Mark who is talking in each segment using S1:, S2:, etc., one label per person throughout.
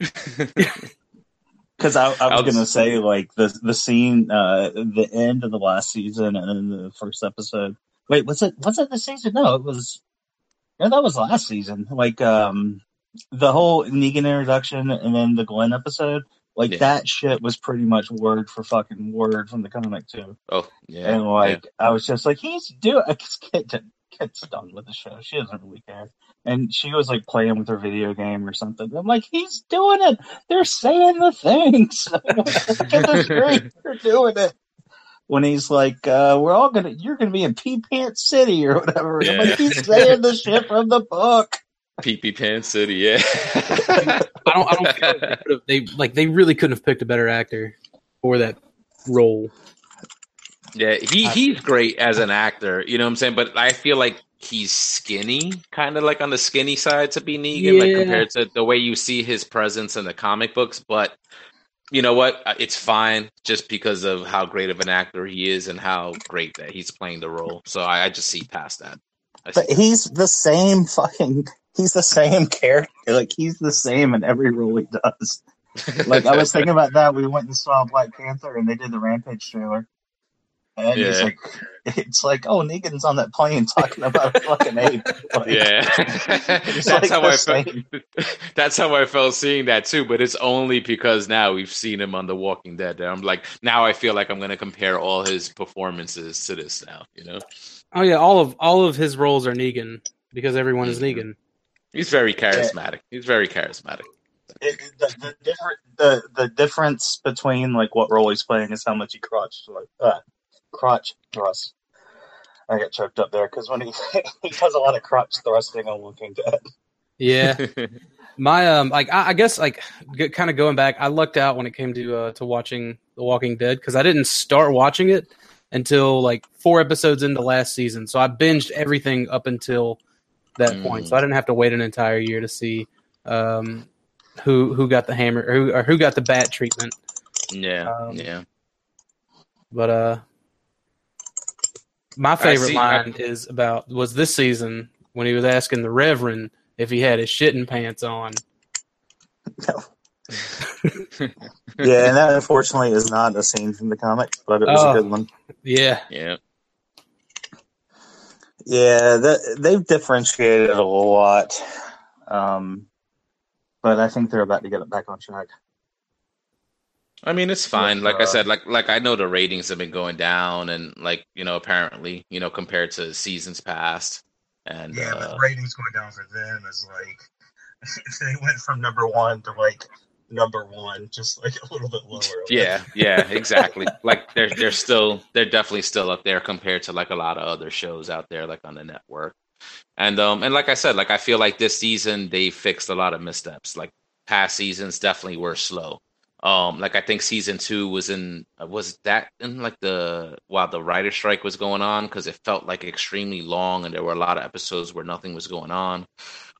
S1: Because I, I, was gonna say like the the scene, uh, the end of the last season and the first episode. Wait, was it was it the season? No, it was. Yeah, that was last season. Like um, the whole Negan introduction and then the Glenn episode. Like yeah. that shit was pretty much word for fucking word from the comic too.
S2: Oh yeah,
S1: and like yeah. I was just like he's doing. I just get gets done with the show. She doesn't really care. And she was like playing with her video game or something. I'm like, he's doing it. They're saying the things. Look at the screen. They're doing it. When he's like, uh, "We're all gonna, you're gonna be in Pee Pants City or whatever." Yeah. I'm like, he's saying the shit from the book.
S2: Pee Pee Pants City, yeah.
S3: I don't, I don't feel like they, they like they really couldn't have picked a better actor for that role.
S2: Yeah, he he's great as an actor, you know what I'm saying? But I feel like he's skinny, kind of like on the skinny side to be Negan, yeah. like compared to the way you see his presence in the comic books. But you know what? Uh, it's fine just because of how great of an actor he is and how great that he's playing the role. So I, I just see past that.
S1: but he's the same fucking. He's the same character. Like he's the same in every role he does. like I was thinking about that. We went and saw Black Panther, and they did the Rampage trailer, and yeah. he's like, it's like, oh, Negan's on that plane talking about fucking ape. Like,
S2: yeah, that's like how I felt. That's how I felt seeing that too. But it's only because now we've seen him on The Walking Dead. I'm like, now I feel like I'm going to compare all his performances to this now. You know?
S3: Oh yeah, all of all of his roles are Negan because everyone is mm-hmm. Negan.
S2: He's very charismatic. Yeah. He's very charismatic.
S1: It, the, the, different the the difference between like what role he's playing is how much he crotch like uh, crotch thrust. I get choked up there because when he he does a lot of crotch thrusting on Walking Dead.
S3: Yeah, my um, like I, I guess like kind of going back, I lucked out when it came to uh, to watching The Walking Dead because I didn't start watching it until like four episodes into last season, so I binged everything up until that mm. point. So I didn't have to wait an entire year to see um, who who got the hammer or who, or who got the bat treatment.
S2: Yeah, um, yeah.
S3: But uh, my favorite line I... is about was this season when he was asking the Reverend if he had his shitting pants on.
S1: No. yeah, and that unfortunately is not a scene from the comic, but it was oh, a good one.
S3: Yeah,
S2: yeah,
S1: yeah. The, they've differentiated a lot, um, but I think they're about to get it back on track.
S2: I mean, it's fine. Like uh, I said, like like I know the ratings have been going down, and like you know, apparently, you know, compared to seasons past, and
S1: yeah, uh, the ratings going down for them is like they went from number one to like number one, just like a little bit lower.
S2: Yeah, yeah, exactly. like they're they're still they're definitely still up there compared to like a lot of other shows out there, like on the network. And um and like I said, like I feel like this season they fixed a lot of missteps. Like past seasons definitely were slow um like i think season two was in was that in like the while the writer strike was going on? Because it felt like extremely long and there were a lot of episodes where nothing was going on.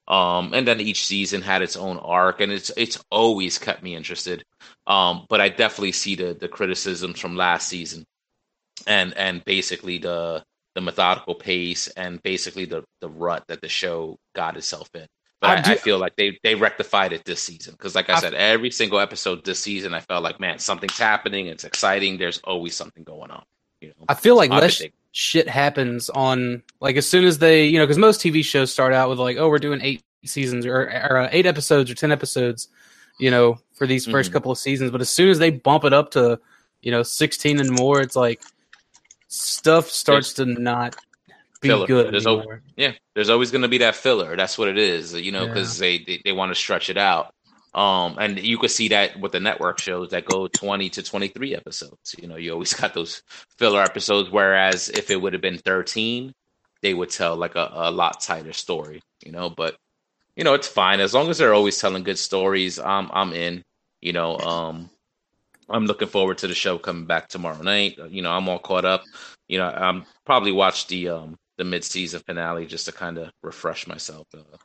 S2: Um and then each season had its own arc and it's it's always kept me interested. Um but i definitely see the the criticisms from last season and and basically the the methodical pace and basically the the rut that the show got itself in but I, I, I, feel like they they rectified it this season because, like I, I, said, every single episode this season, I felt like, man, something's happening. It's exciting. There's always something going on. You know,
S3: I feel like less shit happens on like as soon as they, you know, because most TV shows start out with like, oh, we're doing eight seasons or, or uh, eight episodes or ten episodes, you know, for these 1st mm-hmm. couple of seasons. But as soon as they bump it up to, you know, sixteen and more, it's like stuff starts to not be
S2: filler.
S3: good.
S2: There's
S3: always,
S2: yeah, there's always going to be that filler. That's what it is, you know, because yeah. they, they, they want to stretch it out. Um, and you could see that with the network shows that go 20 to 23 episodes. You know, you always got those filler episodes. Whereas if it would have been 13, they would tell like a, a lot tighter story. You know, but you know it's fine as long as they're always telling good stories. I'm I'm in. You know, um, I'm looking forward to the show coming back tomorrow night. You know, I'm all caught up. You know, I'm probably watch the um the mid-season finale just to kind of refresh myself uh,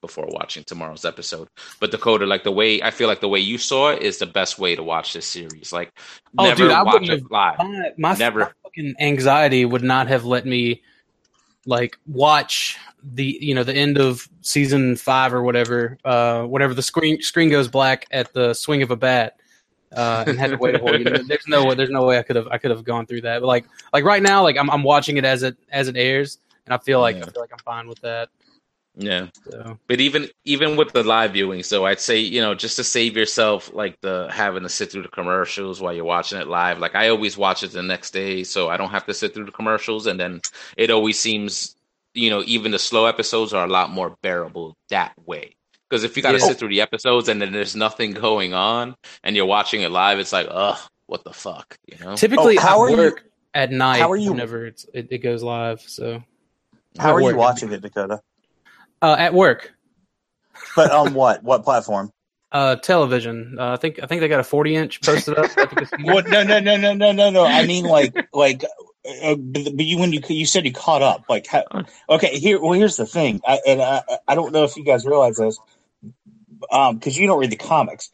S2: before watching tomorrow's episode. But Dakota, like the way I feel like the way you saw it is the best way to watch this series. Like, oh, never dude, watch it live.
S3: My, my, never. Fucking anxiety would not have let me like watch the you know the end of season five or whatever, uh, whenever the screen screen goes black at the swing of a bat. Uh, and had to wait a whole. You know, there's no way. There's no way I could have. I could have gone through that. But like, like right now, like I'm, I'm watching it as it as it airs, and I feel like
S2: Yeah.
S3: I feel like I'm fine with that.
S2: Yeah.
S3: So
S2: But even even with the live viewing, so I'd say you know just to save yourself like the having to sit through the commercials while you're watching it live. Like I always watch it the next day, so I don't have to sit through the commercials, and then it always seems you know even the slow episodes are a lot more bearable that way. Because if you got to
S3: Yeah.
S2: sit through the episodes and then there's nothing going on and you're watching it live, it's like ugh, what the fuck, you know?
S3: typically,
S1: Oh, how
S3: I
S1: are you-
S3: at night.
S1: how are you-
S3: Whenever it's, it, it goes live. So
S1: How are you watching it, Dakota?
S3: uh, at work,
S1: But on what? What platform?
S3: uh, television. Uh, I think I think they got a 40 inch posted up. at the casino.
S1: What? No, no, no, no, no, no, no. I mean, like, like, uh, but but you when you you said you caught up, like, how, okay. Here, well, here's the thing, I, and I, I don't know if you guys realize this, um, because you don't read the comics.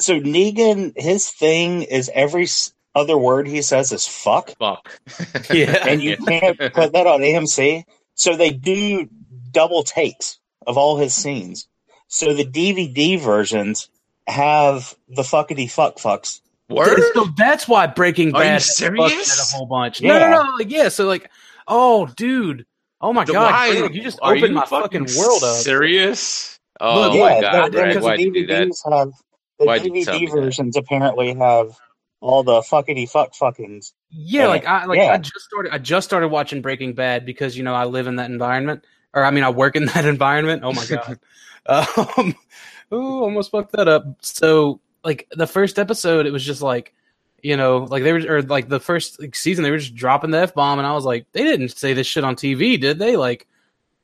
S1: So Negan, his thing is every other word he says is fuck,
S2: Fuck.
S3: Yeah.
S1: and you can't put that on AMC. So they do double takes of all his scenes. So the DVD versions have the fuckity fuck fucks.
S2: Word?
S3: So that's why Breaking
S2: Are you
S3: Bad has
S2: serious?
S3: a whole bunch.
S1: Yeah.
S3: No, no, no. Like, yeah. So like, oh, dude. Oh my god,
S2: Why?
S3: You just opened
S2: you
S3: my fucking world up.
S2: Serious? Oh
S3: Look,
S2: my
S1: yeah,
S2: god,
S1: the-
S2: Greg,
S1: because
S2: why'd
S1: the
S2: you do that?
S1: Have the
S2: Why'd you tell
S1: DVD versions apparently have all the fuckity fuck fuckings.
S3: Yeah, like I like
S1: yeah.
S3: I just started I just started watching Breaking Bad because you know I live in that environment, or I mean I work in that environment. Oh my god, um, ooh, almost fucked that up. So like the first episode, it was just like, you know, like they were or like the first like, season they were just dropping the f bomb, and I was like, they didn't say this shit on TV, did they? Like,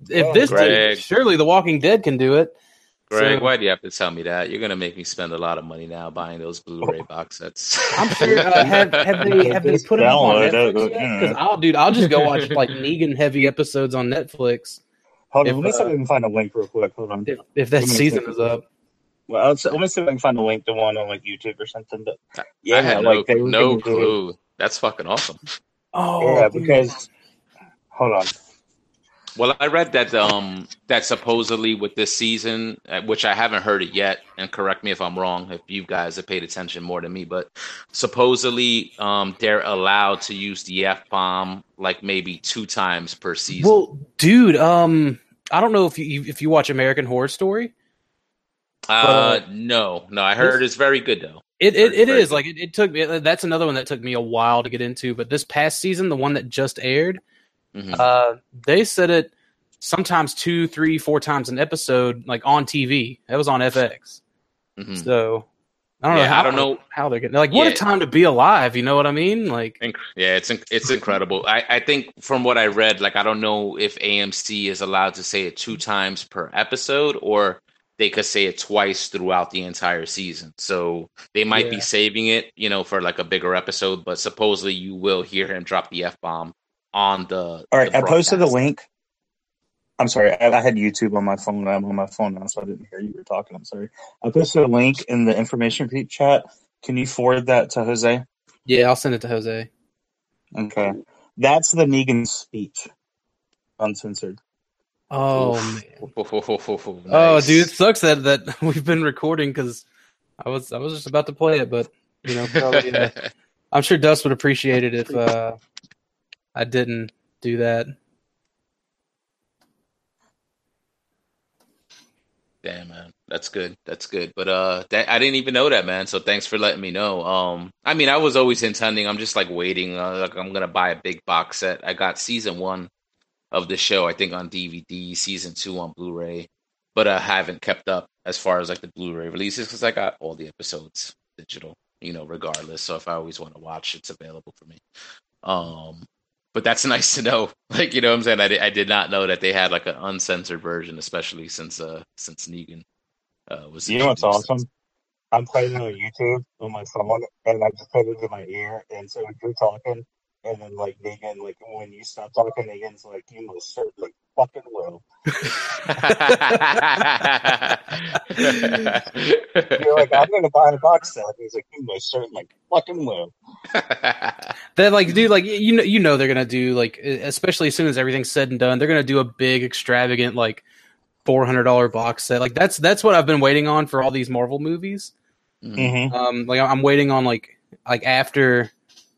S3: if
S1: Yeah,
S3: this did,
S2: Greg.
S3: it, surely The Walking Dead can do it.
S2: Greg,
S3: So-
S2: why do you have to tell me that? You're gonna make me spend a lot of money now buying those Blu-ray box sets.
S3: I'm sure. Uh, have have they have they put it up on
S1: download
S3: Netflix
S1: uh,
S3: Because I'll dude, I'll just go watch like Negan heavy episodes on Netflix
S1: Hold
S3: If,
S1: on, let me see if
S3: uh,
S1: I can find a link real quick. Hold on.
S3: if if that season
S1: check
S3: is up.
S1: Well, let's, let me see if I can find a link to one on like YouTube or something. But yeah,
S2: I had
S1: like
S2: no, no clue. That's fucking awesome.
S3: Oh,
S1: Yeah,
S3: dude.
S1: because hold on.
S2: Well, I read that um that supposedly with this season, uh, which I haven't heard it yet, and correct me if I'm wrong if you guys have paid attention more than me, but supposedly um they're allowed to use the f bomb like maybe two times per season.
S3: well, dude, um, I don't know if you if you watch American Horror Story.
S2: uh, no, no, I heard it's very good though.
S3: It it, it is
S2: good.
S3: like it, it took me. That's another one that took me a while to get into. But this past season, the one that just aired,
S2: Mhm.
S3: uh, they said it sometimes two, three, four times an episode, like on TV. That was on FX.
S2: Mhm.
S3: So I don't know. How,
S2: I don't know.
S3: how they're getting. Like, what a time to be alive. You know what I mean? Like,
S2: Yeah, it's it's incredible. I, I think from what I read, like I don't know if AMC is allowed to say it two times per episode, or they could say it twice throughout the entire season. So they might be saving it, you know, for like a bigger episode. But supposedly you will hear him drop the f bomb on the.
S1: All right,
S2: the
S1: I posted a
S2: broadcast.
S1: link. I'm sorry, I, I had YouTube on my phone. I'm on my phone now, so I didn't hear you were talking. I'm sorry. I posted a link in the information group chat. Can you forward that to Jose?
S3: yeah, I'll send it to Jose.
S1: Okay, that's the Negan speech, uncensored.
S3: Oh
S2: Oof.
S3: man.
S2: Oh,
S3: Oh, dude, it sucks that that we've been recording because I was I was just about to play it, but you know, probably, uh, I'm sure Dust would appreciate it if uh, I didn't do that.
S2: Damn, man, that's good. That's good. But uh, that, I didn't even know that, man. So thanks for letting me know. Um, I mean, I was always intending. I'm just like waiting. Uh, like I'm gonna buy a big box set. I got season one of the show, I think, on DVD. Season two on Blu-ray, but I haven't kept up as far as like the Blu-ray releases because I got all the episodes digital. You know, regardless. So if I always want to watch, it's available for me. Um, but that's nice to know. Like you know, what I'm saying I did, I did not know that they had like an uncensored version, especially since uh since Negan uh was.
S1: You know what's awesome? I'm playing on YouTube on my phone, and I just put it in my ear, and so if you're talking, and then like Negan, like when you stop talking, Negan's like, "You most certainly fucking will. You're like, I'm gonna buy a box set. He's like, you most certainly fucking will.
S3: That like, dude, like you know, you know, they're gonna do like, especially as soon as everything's said and done, they're gonna do a big, extravagant, like four hundred dollar box set. Like that's that's what I've been waiting on for all these Marvel movies.
S1: Mm-hmm.
S3: Um, like I'm waiting on like like after,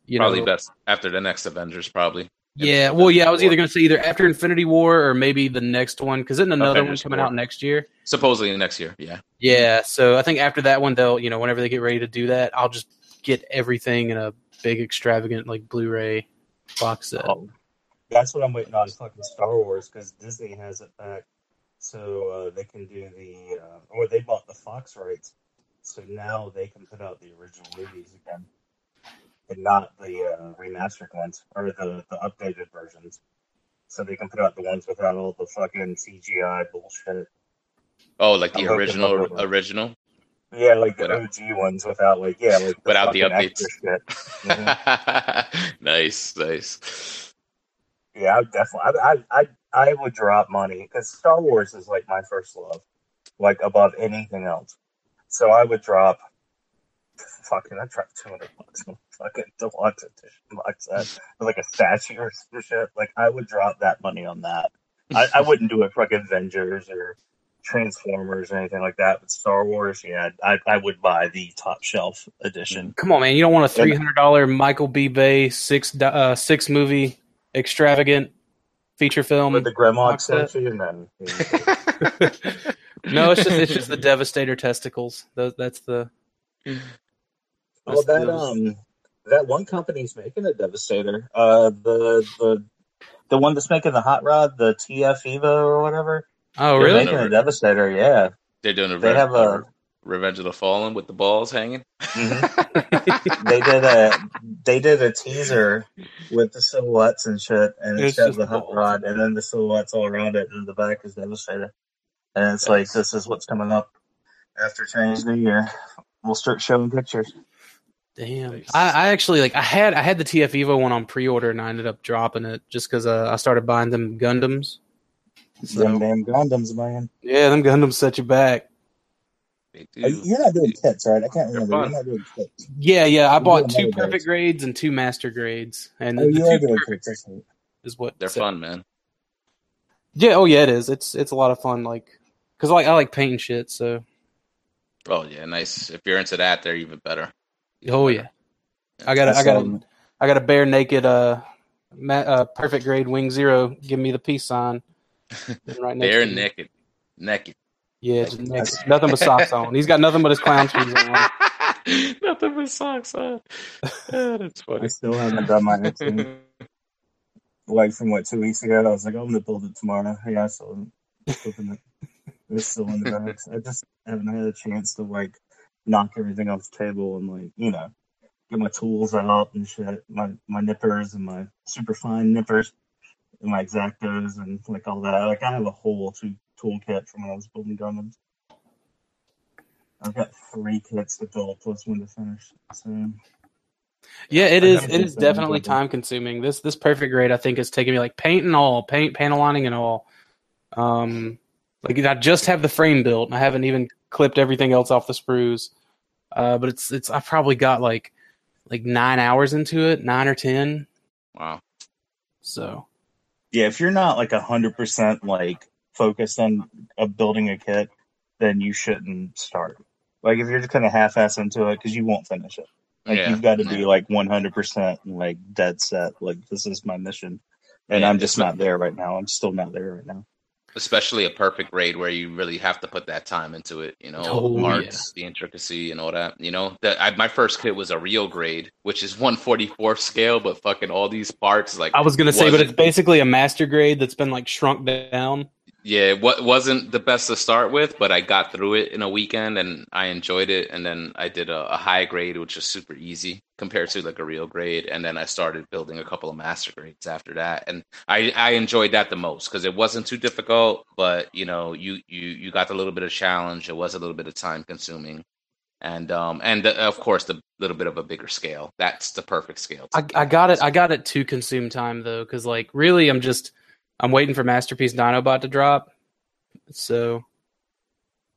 S3: you know
S2: probably
S3: know,
S2: best after the next Avengers, probably.
S3: Yeah. Well, yeah, I was either gonna say either after Infinity War or maybe the next one because isn't another
S2: Avengers
S3: one coming
S2: War.
S3: out next year?
S2: Supposedly next year. Yeah.
S3: Yeah, so I think after that one, they'll you know whenever they get ready to do that, I'll just get everything in a big extravagant like Blu-ray box set.
S1: Oh, that's what I'm waiting on. Is fucking Star Wars because Disney has it back, so uh, they can do the uh, or they bought the Fox rights, so now they can put out the original movies again, not the uh, remastered ones or the the updated versions. So they can put out the ones without all the fucking CGI bullshit.
S2: Oh, like
S1: I'm
S2: the original
S1: do it.
S2: original.
S1: Yeah, like the
S2: Without-
S1: OG ones without like yeah, like
S2: Without the updates.
S1: Mhm.
S2: nice, nice.
S1: Yeah, I definitely. I I I, I would drop money because Star Wars is like my first love, like above anything else. So I would drop. Fucking, I dropped two hundred bucks fucking deluxe edition box set, with, like a statue or some shit. Like I would drop that money on that. I, I wouldn't do it for like Avengers or Transformers or anything like that. But Star Wars, yeah, I I would buy the top shelf edition.
S3: Come on, man! You don't want a three hundred dollar Michael B. Bay six uh, six movie extravagant feature film?
S1: With the Grandma
S3: box set.
S1: extension, and then
S3: no, it's just it's just the Devastator testicles. That's the.
S1: Well, that
S3: the-
S1: um, that one company's making a Devastator. Uh, the the the one that's making the hot rod, the TF Evo or whatever.
S3: oh
S1: They're
S3: really?
S1: making a Devastator. Yeah.
S2: They're doing a
S1: They have a-
S2: Revenge of the Fallen with the balls hanging.
S1: Mhm. They did a they did a teaser with the silhouettes and shit, and
S3: It's
S1: it's got the hot
S3: balls.
S1: rod, and then the silhouettes all around it, and the back is Devastator. And it's like this is what's coming up after Chinese New Year. We'll start showing pictures.
S3: Damn.
S2: Nice.
S3: I, I actually like I had I had the TF Evo one on pre order and I ended up dropping it just because uh, I started buying them Gundams. So,
S1: Them damn Gundams, man.
S3: yeah, them Gundams set you back.
S2: They do.
S1: you- You're not doing kits, right? I can't remember. You're not doing kits.
S3: Yeah, yeah. I bought two perfect
S1: grades.
S3: grades and two master grades, and
S1: Oh,
S3: the
S1: you are
S3: two
S1: doing
S3: perfect
S1: kits. Right.
S3: is what
S2: They're
S3: set-
S2: fun, man.
S3: Yeah, oh yeah, it is. It's it's a lot of fun. Like, cause like I like painting shit. So
S2: Oh yeah, nice. If you're into that, they're even better.
S3: Oh yeah, I got a, I got a, I got a bare naked uh, ma- uh perfect grade wing zero. Give me the peace sign. Right next
S2: They're naked, naked.
S3: Yeah, just naked. nothing but socks on. He's got nothing but his clown shoes on.
S2: Nothing but socks on. Yeah, that's funny.
S1: I still haven't done my Etsy. like from what two weeks ago. I was like, I'm gonna build it tomorrow. Yeah, I still haven't it. It's still in the bags. I just haven't had a chance to like knock everything off the table and like you know get my tools out and shit. My my nippers and my super fine nippers and my X-Actos and like all that. Like I have a whole two toolkit from when I was building Gundams. I've got three kits to build plus one to finish. So
S3: Yeah, it is. It is definitely time consuming. This this perfect grade, I think, is taking me like paint and all, paint, panel lining and all. Um, like I just have the frame built. I haven't even clipped everything else off the sprues. Uh, but it's it's I probably got like like nine hours into it, nine or ten.
S2: Wow.
S3: So
S1: yeah, if you're not like a hundred percent like focused on uh, building a kit, then you shouldn't start. Like if you're just kind of half-ass into it, because you won't finish it. Like
S2: Yeah.
S1: you've got to be like one hundred percent like dead set. Like this is my mission, and
S2: Yeah,
S1: I'm just not there right now. I'm still not there right now.
S2: Especially a perfect grade where you really have to put that time into it. You know,
S3: Oh,
S2: marks, the intricacy, and all that. You know, that I, my first kit was a real grade, which is 144 scale, but fucking all these parts like
S3: I was gonna say, but it's basically a master grade that's been like shrunk down.
S2: Yeah, what wasn't the best to start with, but I got through it in a weekend and I enjoyed it. And then I did a, a high grade, which is super easy compared to like a real grade. And then I started building a couple of master grades after that, and I I enjoyed that the most because it wasn't too difficult, but you know you you you got a little bit of challenge. It was a little bit of time consuming, and um and the, of course the little bit of a bigger scale. That's the perfect scale.
S3: I. I got it. I got it to consume time though, because like really, I'm just I'm waiting for Masterpiece Dinobot to drop. So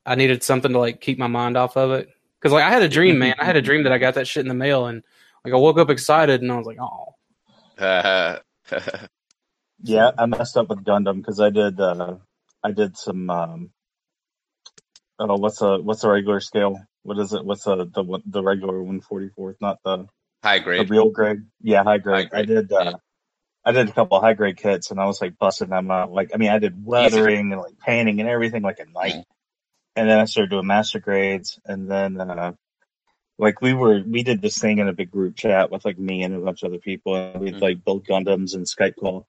S3: I needed something to like keep my mind off of it. Cause like I had a dream, man. I had a dream that I got that shit in the mail and like I woke up excited and I was like, oh.
S1: Yeah, I messed up with Gundam because I did uh, I did some um, oh what's a what's the regular scale? What is it? What's a, the the regular one forty fourth? Not the
S2: High grade.
S1: the real grade. Yeah, high grade.
S2: High
S1: I did uh,
S2: yeah.
S1: I did a couple high grade kits and I was like busting them out. Like I mean I did weathering and like painting and everything like at night. And then I started doing master grades and then uh like we were we did this thing in a big group chat with like me and a bunch of other people and we'd
S2: Mhm.
S1: like build Gundams and Skype call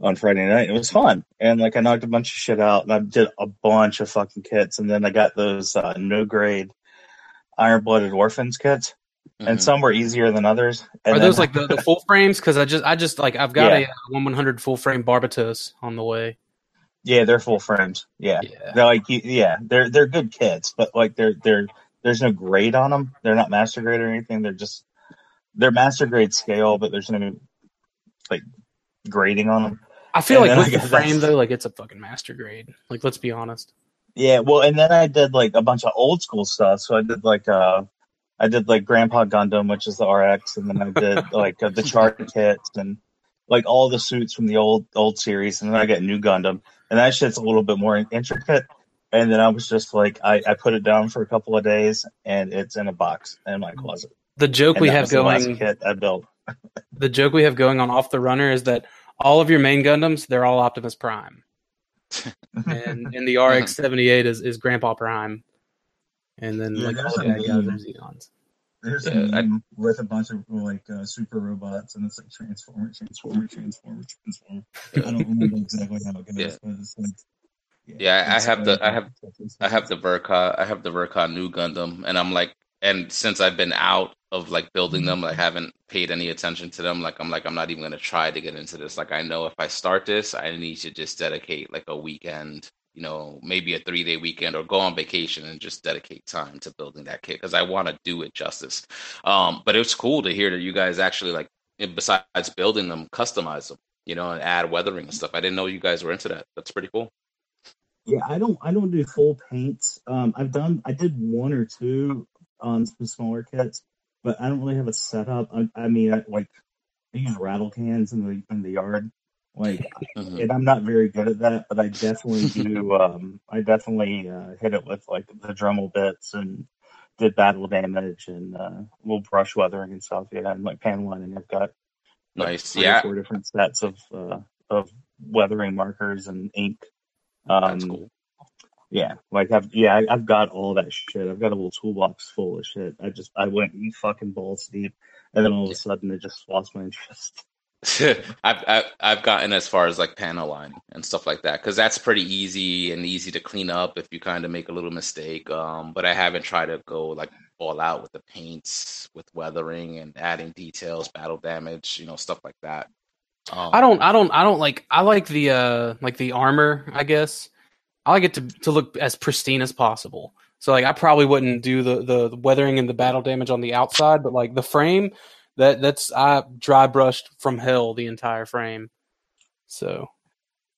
S1: on Friday night. It was fun. And like I knocked a bunch of shit out and I did a bunch of fucking kits and then I got those uh, no grade iron blooded orphans kits and
S2: Mhm.
S1: some were easier than others. And
S3: Are
S1: then-
S3: those like the, the full frames? Because I just I just like I've got
S1: Yeah.
S3: a uh, one one hundred full frame Barbatos on the way.
S1: Yeah, they're full frames. Yeah.
S3: Yeah.
S1: They're like you- yeah, they're they're good kits, but like they're they're there's no grade on them. They're not master grade or anything. They're just they're master grade scale, but there's no like grading on them.
S3: I feel
S1: And
S3: like with
S1: I
S3: the frame though, like it's a fucking master grade. Like let's be honest.
S1: Yeah, well, and then I did like a bunch of old school stuff. So I did like uh, I did like Grandpa Gundam, which is the RX, and then I did like uh, the chart kits and like all the suits from the old old series, and then I got Nu Gundam, and that shit's a little bit more intricate. And then I was just like, I, I put it down for a couple of days, and it's in a box in my closet.
S3: The joke
S1: And
S3: we have
S1: was the last
S3: going
S1: kit I built.
S3: the joke we have going on off the runner is that all of your main Gundams, they're all Optimus Prime. and and the RX seventy eight is, is Grandpa Prime. And then
S1: Yeah,
S3: like all the
S1: a
S3: bad guys are
S1: meme.
S3: Zeons.
S1: There's
S2: a Yeah, I-
S1: with a bunch of like uh, super robots, and it's like transformer, transformer, transformer, transformer. I don't remember exactly how it goes,
S2: Yeah.
S1: but it's like
S2: Yeah, I
S1: it's
S2: have the- I have- I have the Ver.Ka, I have the Ver.Ka Nu Gundam, and I'm like, and since I've been out of like building them, I haven't paid any attention to them. Like I'm like, I'm not even gonna try to get into this. Like I know if I start this, I need to just dedicate like a weekend, you know, maybe a three day weekend, or go on vacation and just dedicate time to building that kit because I want to do it justice. Um, but it's cool to hear that you guys actually like, besides building them, customize them, you know, and add weathering and stuff. I didn't know you guys were into that. That's pretty cool.
S1: Yeah, I don't I don't do full paints. Um, I've done I did one or two on some smaller kits, but I don't really have a setup. I, I mean, I, like I use rattle cans in the in the yard, like,
S2: Mhm.
S1: and I'm not very good at that, but I definitely do. Um, I definitely uh, hit it with like the Dremel bits and did battle damage and uh, little brush weathering and stuff. Yeah, and like pan one, and I've got like,
S2: Nice. Yeah.
S1: four different sets of uh, of weathering markers and ink. Um,
S2: That's cool.
S1: yeah, like I've yeah, I've got all that shit. I've got a little toolbox full of shit. I just I went fucking balls deep, and then all of a sudden it just lost my interest.
S2: I've, I've I've gotten as far as like panel lining and stuff like that because that's pretty easy and easy to clean up if you kind of make a little mistake. Um, but I haven't tried to go like all out with the paints, with weathering and adding details, battle damage, you know, stuff like that. Um,
S3: I don't I don't I don't like I like the uh like the armor, I guess. I like it to to look as pristine as possible. So like I probably wouldn't do the the weathering and the battle damage on the outside, but like the frame that that's I dry brushed from hell the entire frame. So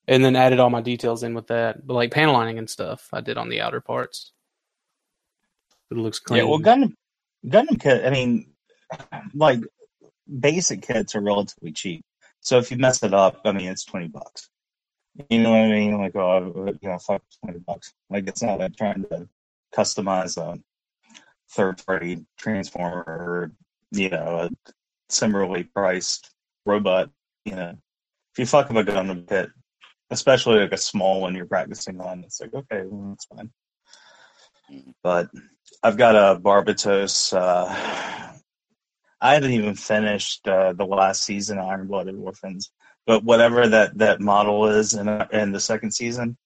S3: and then added all my details in with that. But like panel lining and stuff I did on the outer parts. It looks clean.
S1: Yeah, well, Gundam Gundam kit. I mean, like basic kits are relatively cheap. So if you mess it up, I mean, it's twenty bucks. You know what I mean? Like, oh, you know, fuck, twenty bucks. Like, it's not like trying to customize a third party transformer or you know a similarly priced robot. You know, if you fuck up a Gundam kit, especially like a small one you're practicing on, it's like okay, well, that's fine. But I've got a Barbatos. Uh, I haven't even finished uh, the last season of Iron Blooded Orphans, but whatever that, that model is in, in the second season,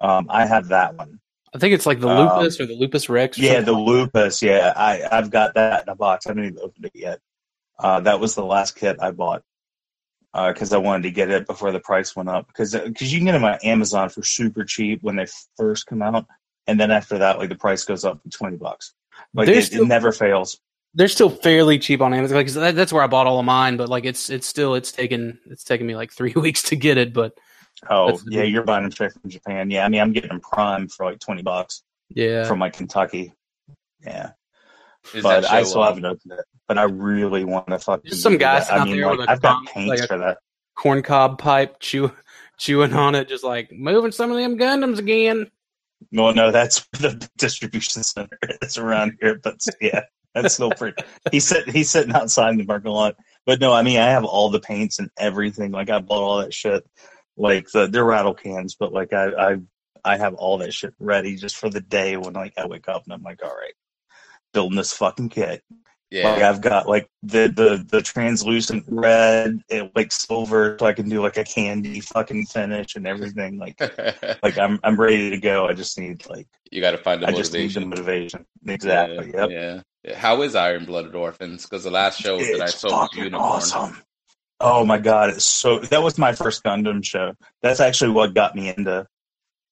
S1: um, I have that one.
S3: I think it's like the
S1: Um,
S3: lupus or the lupus rex.
S1: Yeah, the
S3: like
S1: Lupus. Yeah, I I've got that in a box. I haven't even opened it yet. Uh, that was the last kit I bought because I wanted to get it before the price went up. Because because you can get them on Amazon for super cheap when they first come out, and then after that, like the price goes up to twenty bucks. Like it,
S3: still-
S1: it never fails.
S3: they're still fairly cheap on Amazon. Like that, that's where I bought all of mine, but like it's it's still it's taken it's taken me like three weeks to get it. But
S1: Oh
S3: That's
S1: yeah, you're buying them straight from Japan. Yeah, I mean I'm getting them prime for like twenty bucks
S3: Yeah.
S1: from like Kentucky. Yeah,
S2: Is
S1: but I still haven't opened it. But I really want to fucking.
S3: There's some guys
S1: that.
S3: sitting
S1: I
S3: out
S1: mean,
S3: there
S1: like,
S3: with a
S1: I've got paints
S3: like
S1: for that.
S3: Corncob pipe chew, chewing on it, just like moving some of them Gundams again.
S1: Well, no, that's where the distribution center is around here. But yeah, that's still pretty. He's sitting. He's sitting outside in the parking lot. But no, I mean, I have all the paints and everything. Like I bought all that shit. Like the they're rattle cans, but like I I I have all that shit ready just for the day when like I wake up and I'm like, all right, building this fucking kit. Like
S2: Yeah.
S1: I've got like the the the translucent red, and like silver, so I can do like a candy fucking finish and everything. Like like I'm I'm ready to go. I just need like
S2: you got to find the
S1: I just need the
S2: motivation.
S1: motivation. Exactly.
S2: Yeah,
S1: yep.
S2: yeah. How is Iron Blooded Orphans? Because the last show that I saw was
S1: fucking
S2: Unicorn.
S1: awesome. Oh my god, it's so that was my first Gundam show. That's actually what got me into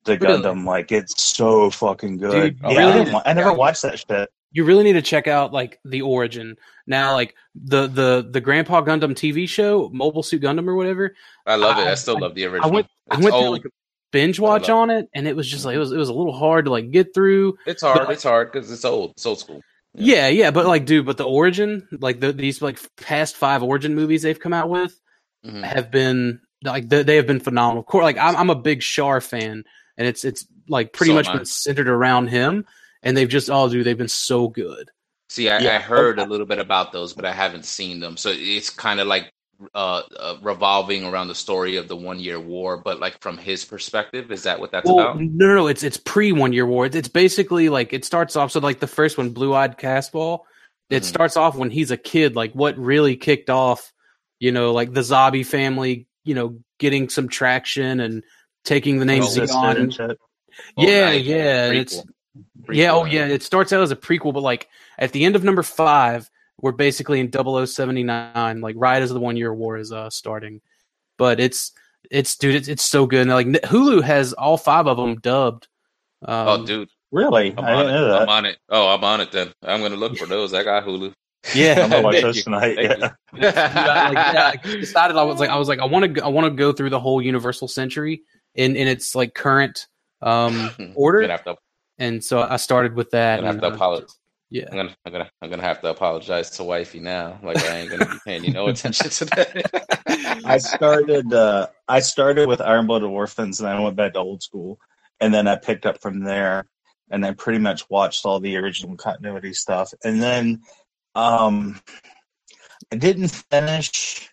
S1: the
S3: Really?
S1: Gundam. Like it's so fucking good.
S3: Dude,
S1: yeah,
S2: really?
S1: I, I never
S2: Yeah.
S1: watched that shit.
S3: You really need to check out like the origin. Now, like the the the Grandpa Gundam TV show, Mobile Suit Gundam or whatever.
S2: I love it. I
S3: I-
S2: still
S3: I-
S2: love the original.
S3: I went I
S2: it's
S3: went through like a binge watch on it, and it was just like it was it was a little hard to like get through.
S2: it's hard.
S3: but-
S2: It's hard because it's old. It's old school.
S3: Yeah, yeah, but like, dude, but the origin, like the, these like past five origin movies they've come out with,
S2: Mhm.
S3: have been like they, they have been phenomenal. Of course, like I'm, I'm a big Char fan, and it's it's like pretty
S2: So
S3: much
S2: am
S3: been centered around him, and they've just all dude, they've been so good.
S2: See, I,
S1: Yeah.
S2: I heard a little bit about those, but I haven't seen them. So it's kind of like uh, uh, revolving around the story of the One Year War, but like from his perspective. Is that what that's
S3: well,
S2: about?
S3: no, no, no, it's it's pre One Year War. It's, it's basically like it starts off. So like the first one, Blue Eyed Casval, it
S2: Mhm.
S3: starts off when he's a kid. Like what really kicked off, you know, like the Zabi family, you know, getting some traction and taking the name
S1: Sister
S3: Zeon.
S1: and.
S3: Yeah,
S2: nice.
S3: yeah, and it's
S2: Prequel.
S3: yeah, oh yeah. It starts out as a prequel, but like at the end of number five, we're basically in 0079, like right as the one year war is uh starting. But it's it's dude, it's, it's so good. And like Hulu has all five of them dubbed. Um,
S2: Oh, dude,
S1: Really?
S2: I'm
S1: I
S2: on
S1: didn't
S2: it.
S1: know
S2: I'm on it. Oh, I'm on it then. I'm gonna look for those. I got Hulu.
S3: yeah,
S1: I'm gonna watch those tonight.
S2: Thank
S1: Yeah.
S3: Like, yeah, I decided I was like I was like I want to I want to go through the whole Universal Century in in its like current um order,
S2: have to.
S3: and so I started with that.
S2: I'm have
S3: and,
S2: to
S3: uh,
S2: apologize.
S3: Yeah,
S2: I'm gonna, I'm gonna, I'm gonna have to apologize to wifey now. Like I ain't gonna be paying you no attention to that.
S1: I started. Uh, I started with Iron Blooded Orphans, and I went back to old school, and then I picked up from there, and I pretty much watched all the original continuity stuff, and then um, I didn't finish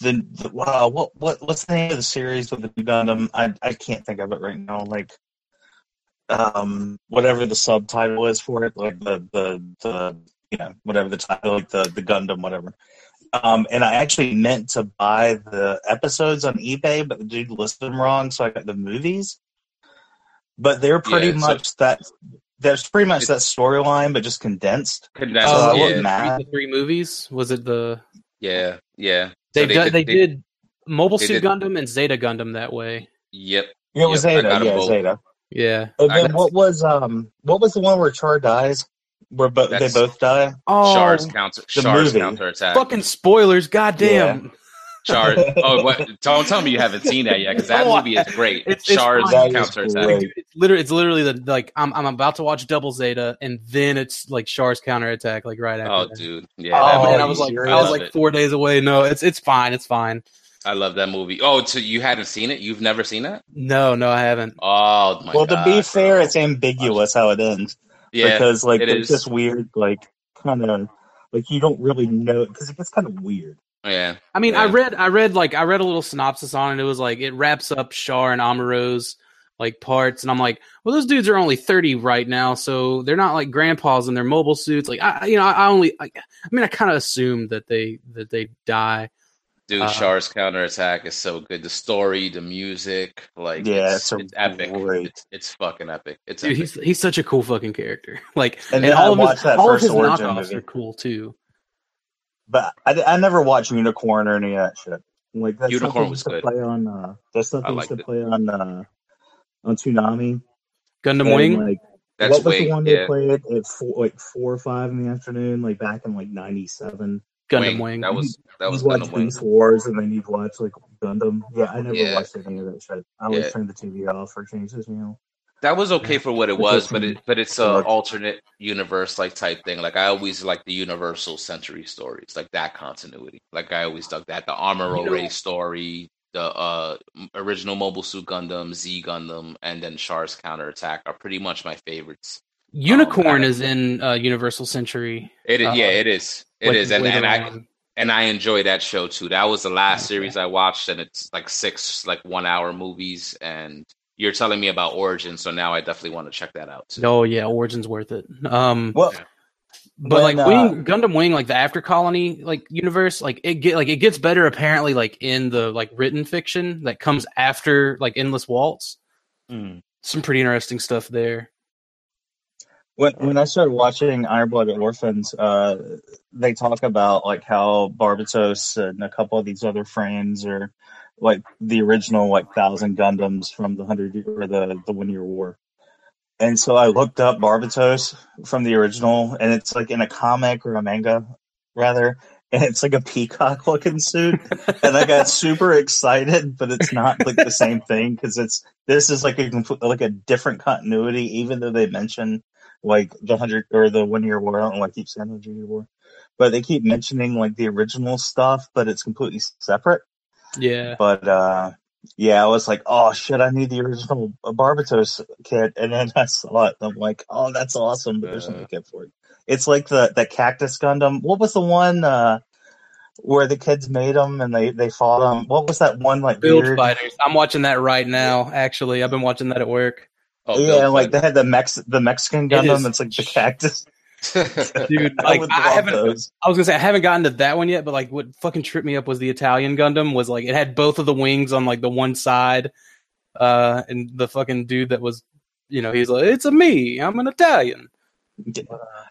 S1: the, the wow. What what what's the name of the series with the new Gundam? I I can't think of it right now. Like um, whatever the subtitle is for it, like the the the you know whatever the title, like the the Gundam, whatever. Um, and I actually meant to buy the episodes on eBay, but the dude listed them wrong, so I got the movies. But they're pretty
S2: Yeah, so-
S1: much that. There's pretty much that storyline, but just condensed.
S2: Condensed,
S1: So I
S3: Oh,
S1: wasn't
S2: yeah,
S1: mad.
S3: the three movies was it the
S2: yeah, yeah. So
S3: they did,
S2: could-
S3: they, did Mobile
S2: they
S3: Suit
S2: did-
S3: Gundam and Zeta Gundam that way.
S2: Yep.
S1: It was
S2: Yep,
S1: Zeta, yeah,
S2: both.
S1: Zeta.
S3: Yeah.
S1: And then what was um what was the one where Char dies? Where bo- they
S2: That's-
S1: both die?
S3: Oh,
S2: Char's counter.
S1: the
S2: Char's
S1: movie.
S2: counter attack.
S3: fucking spoilers! Goddamn.
S2: Char. Oh, what? Don't tell me you haven't seen that yet, because that
S3: Oh,
S2: movie is great.
S3: it's- it's
S2: Char's
S3: fine.
S1: That is
S2: counter attack.
S1: great.
S3: Dude, it's literally it's literally the like I'm I'm about to watch Double Zeta and then it's like Char's counterattack like right after.
S2: Oh,
S3: that.
S2: dude. Yeah.
S3: Oh,
S2: that
S3: man,
S2: movie-
S3: I was like? I was
S2: love
S3: like
S2: it.
S3: four days away. No, it's it's fine. It's fine.
S2: I love that movie. Oh, so you hadn't seen it? You've never seen it?
S3: No, no, I haven't.
S2: Oh my God.
S1: well,
S2: god.
S1: to be
S2: bro.
S1: fair, it's ambiguous how it ends
S2: yeah.
S1: because like
S2: it
S1: it's
S2: is.
S1: just weird, like kind of like you don't really know because it gets kind of weird.
S2: Yeah.
S3: I mean, I read, I read like, I read a little synopsis on it. It was like it wraps up Char and Amuro's like parts, and I'm like, well, those dudes are only 30 right now, so they're not like grandpas in their mobile suits. Like, I, you know, I, I only, I, I mean, I kind of assumed that they that they die.
S2: Dude,
S3: Uh,
S2: Char's counterattack is so good. The story, the music, like
S1: Yeah,
S2: it's,
S1: it's
S2: it's epic.
S1: great-
S2: It's, it's fucking epic. It's
S3: Dude,
S2: epic.
S3: he's he's such a cool fucking character. Like,
S1: And
S3: and,
S1: then I
S3: all of his
S1: that
S3: all of his
S1: Origin
S3: knockoffs
S1: movie.
S3: are cool too.
S1: But I, I never watched Unicorn or any of that shit. Like that's
S2: Unicorn
S1: something
S2: was
S1: used to
S2: good.
S1: play on. Uh, that's something used
S2: liked
S1: to
S2: it.
S1: play on uh, on Toonami.
S3: Gundam
S1: And,
S3: Wing.
S1: Like,
S2: That's
S1: what was
S2: way
S1: the one
S2: yeah.
S1: they played at four, like four or five in the afternoon, like back in like '97?
S4: Gundam
S2: Wing.
S4: Wing.
S2: That was that was
S1: you watch
S2: Gundam Wing.
S1: Beast Wars and then you'd watch like Gundam. Yeah, I never
S2: Yeah.
S1: watched any of that shit. I always
S2: Yeah.
S1: turned the TV off or changed the channel.
S2: That was okay for what it
S1: It
S2: was,
S1: was
S2: but it but it's a alternate universe like type thing. Like I always like the Universal Century stories, like that continuity. Like I always dug that. The Amuro
S4: You know-
S2: Ray story, the uh original Mobile Suit Gundam, Z Gundam, and then Char's Counterattack are pretty much my favorites.
S4: Unicorn
S2: Um,
S4: is in uh, Universal Century.
S2: It is,
S4: Uh,
S2: yeah, it is. It
S4: like,
S2: is, and
S4: later
S2: and I and I enjoy that show too. That was the last
S4: Okay.
S2: series I watched, and it's like six like one hour movies. And you're telling me about Origin, so now I definitely want to check that out too.
S4: Oh yeah, Origin's worth it. Um,
S3: Well,
S4: but like
S3: uh,
S4: Wing, Gundam Wing, like the After Colony like universe, like it get like it gets better apparently like in the like written fiction that comes after like Endless Waltz.
S1: Mm.
S4: Some pretty interesting stuff there.
S1: When when I started watching Iron Blooded Orphans, uh, they talk about like how Barbatos and a couple of these other frames are like the original like thousand Gundams from the hundred year or the the one year war. And so I looked up Barbatos from the original, and it's like in a comic or a manga, rather, and it's like a peacock looking suit. and I got super excited, but it's not like the same thing because it's this is like a like a different continuity, even though they mention like the hundred or the one year war. I don't know why I keep saying hundred year war, but they keep mentioning like the original stuff, but it's completely separate.
S4: Yeah,
S1: But uh yeah, I was like, oh shit, I need the original Barbatos kit, and then I saw it. And I'm like, oh, that's awesome, but there's no
S2: Uh.
S1: kit for it. It's like the the Cactus Gundam. What was the one uh where the kids made them and they they fought them? What was that one like
S4: Build
S1: weird?
S4: Fighters. I'm watching that right now. Actually, I've been watching that at work.
S2: Oh,
S1: yeah,
S2: Build
S1: like they had the Mex the Mexican
S4: It
S1: Gundam.
S4: is-
S1: it's like the cactus.
S4: Dude,
S1: I
S4: like
S1: would
S4: I haven't
S1: those.
S4: I was gonna say I haven't gotten to that one yet, but like what fucking tripped me up was the Italian Gundam was like it had both of the wings on like the one side, uh, and the fucking dude that was, you know, he's like, "It's a me, I'm an Italian."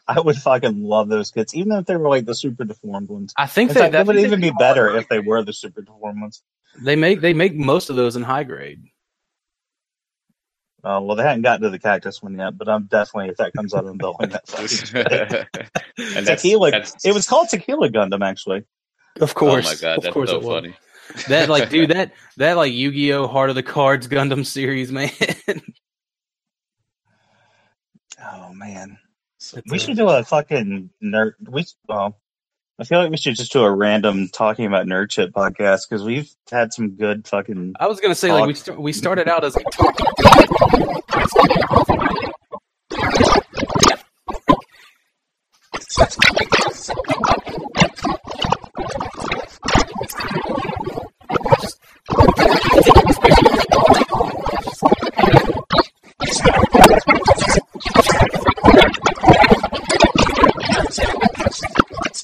S1: I would fucking love those kits, even if they were like the super deformed ones.
S4: I think
S1: In
S4: they,
S1: fact,
S4: that
S1: would even be better if they were the super deformed ones.
S4: They make they make most of those in high grade.
S1: Uh, well, they hadn't gotten to the cactus one yet, but I'm definitely if that comes out, I'm building that. fucking
S2: and that's,
S1: tequila.
S2: that's
S1: It was called Tequila Gundam, actually.
S4: Of course.
S2: oh my god,
S4: of
S2: that's
S4: course
S2: so funny.
S4: That like, dude, that that like Yu-Gi-Oh! Heart of the Cards Gundam series, man.
S1: Oh man,
S2: So
S1: we
S4: a-
S1: should do a fucking nerd. We well, I feel like we should just do a random talking about nerd shit podcast because we've had some good fucking.
S4: I was gonna say talk. like we st- we started out as like talking.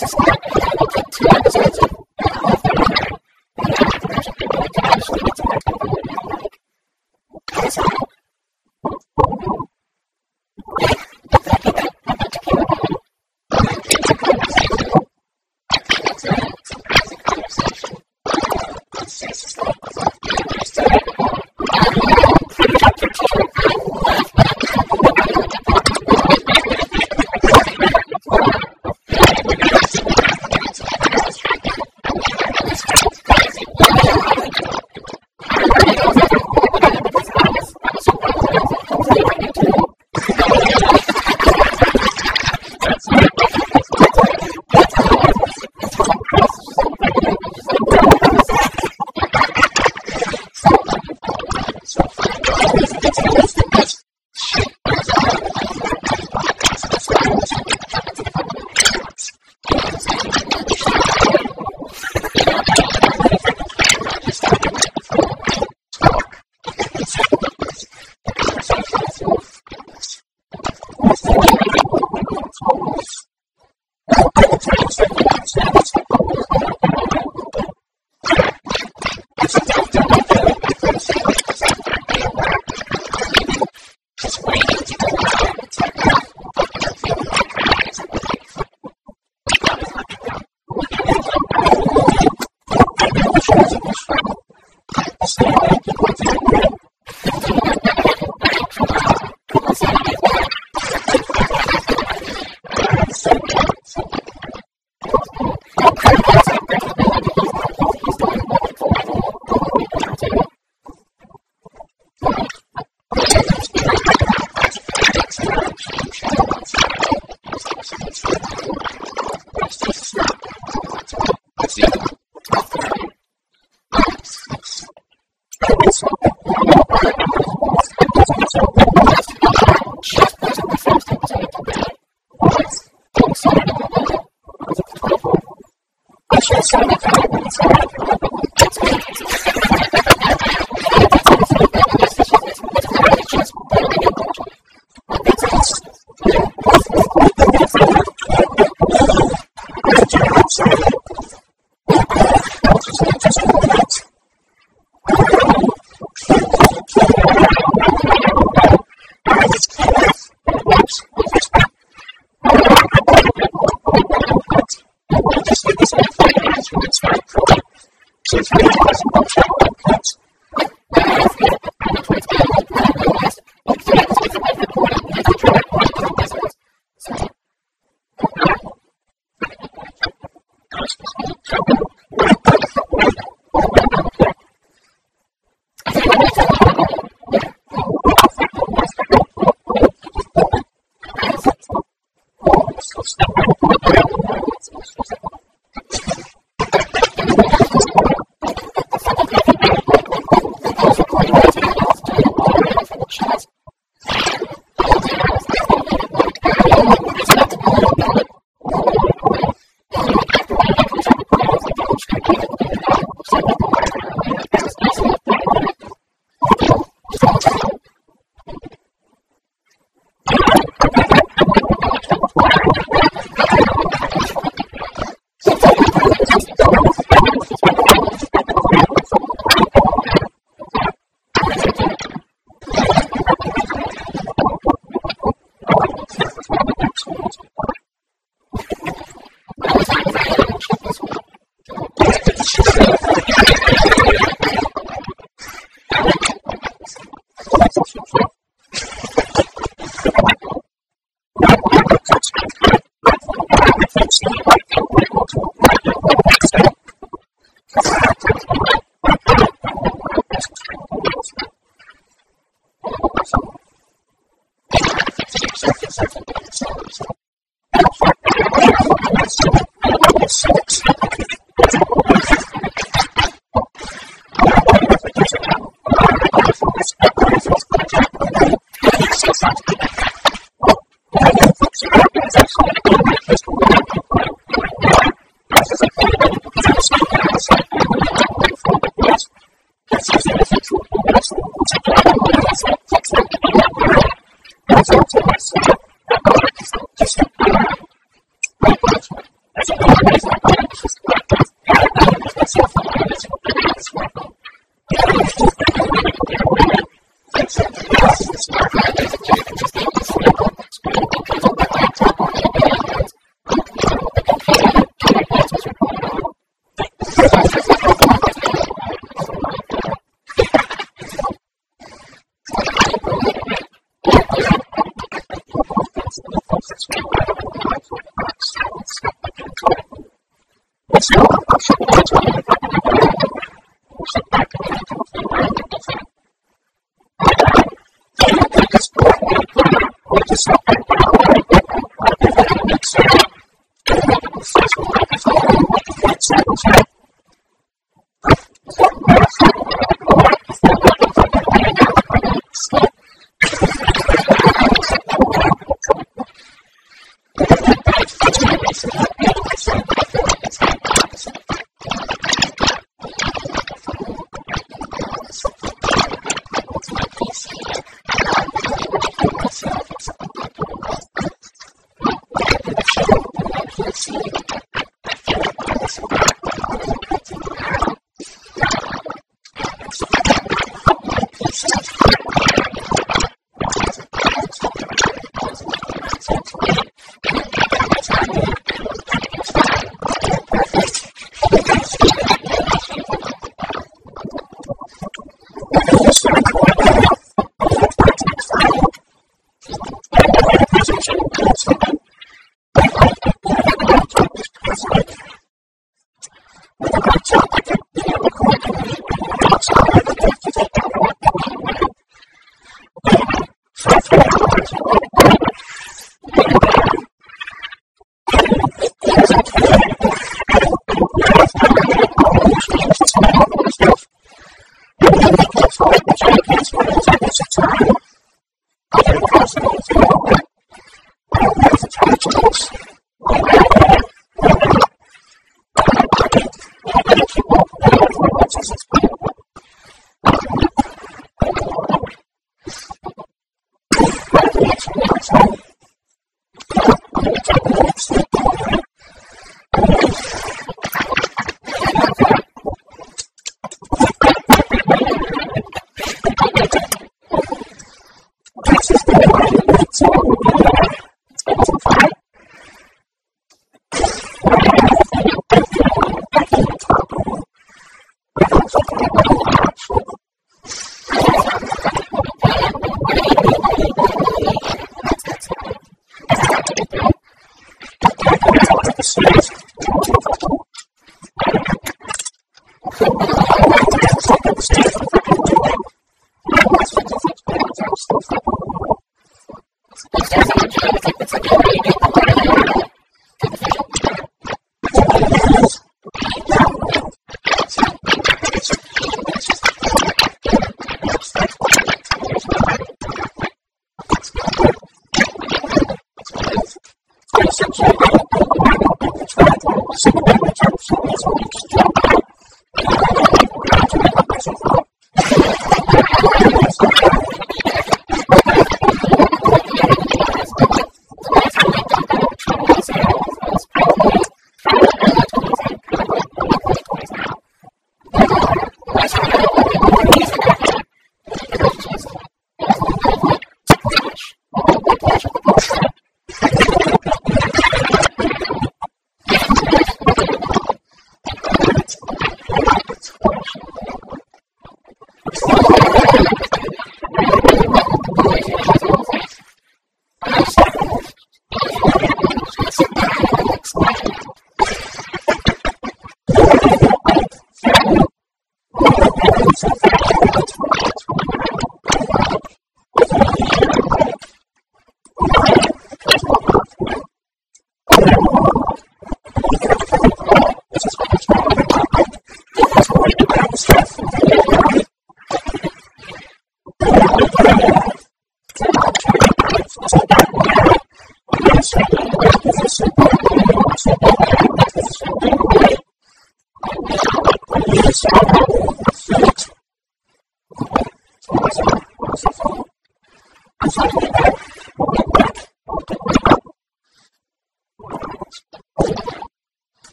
S4: guys, it's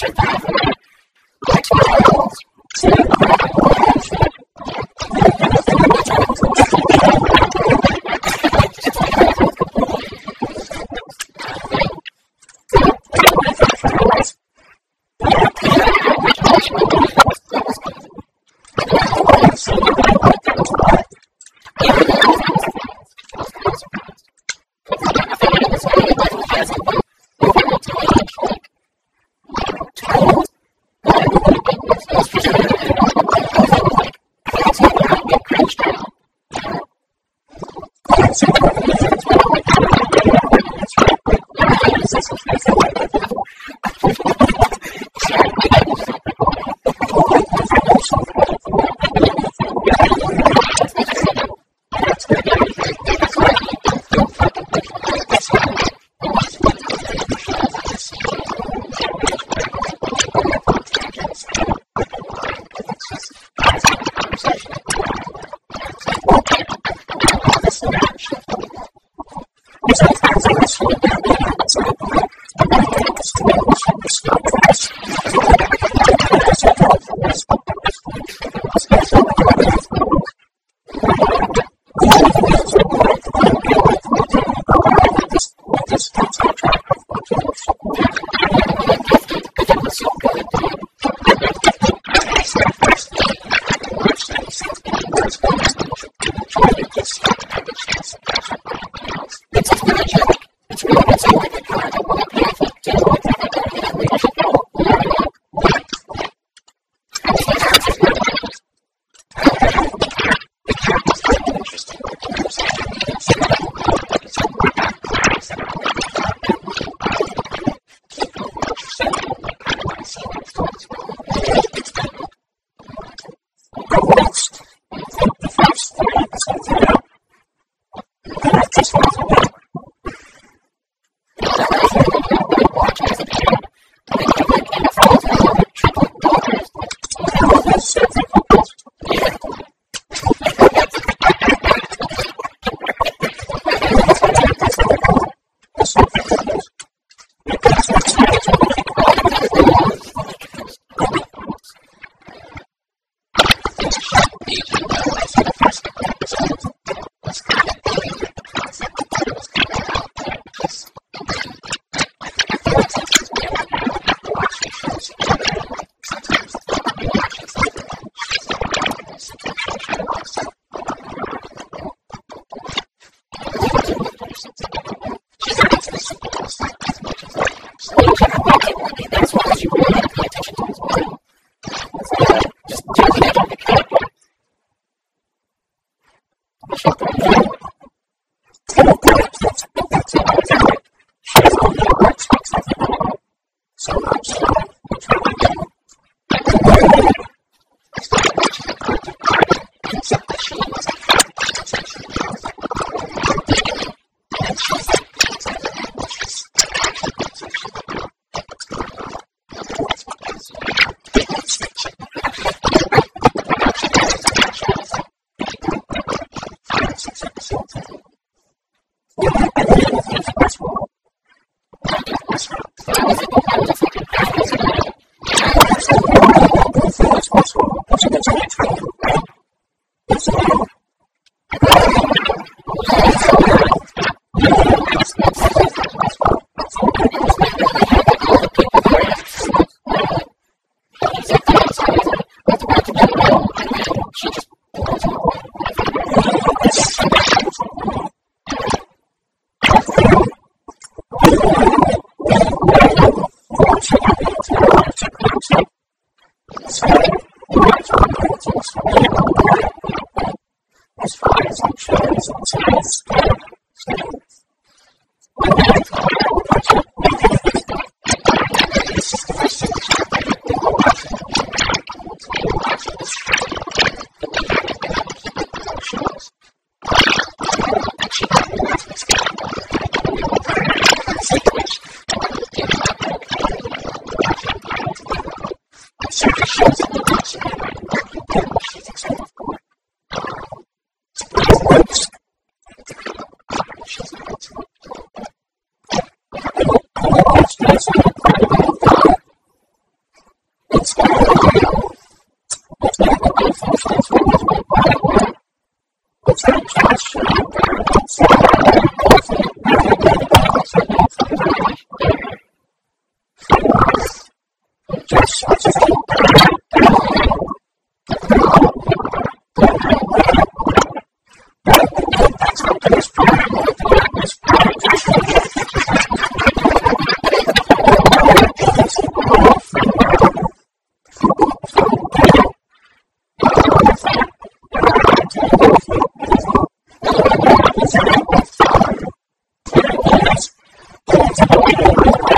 S4: 2009. Like 12 Thank you.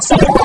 S4: Thanks.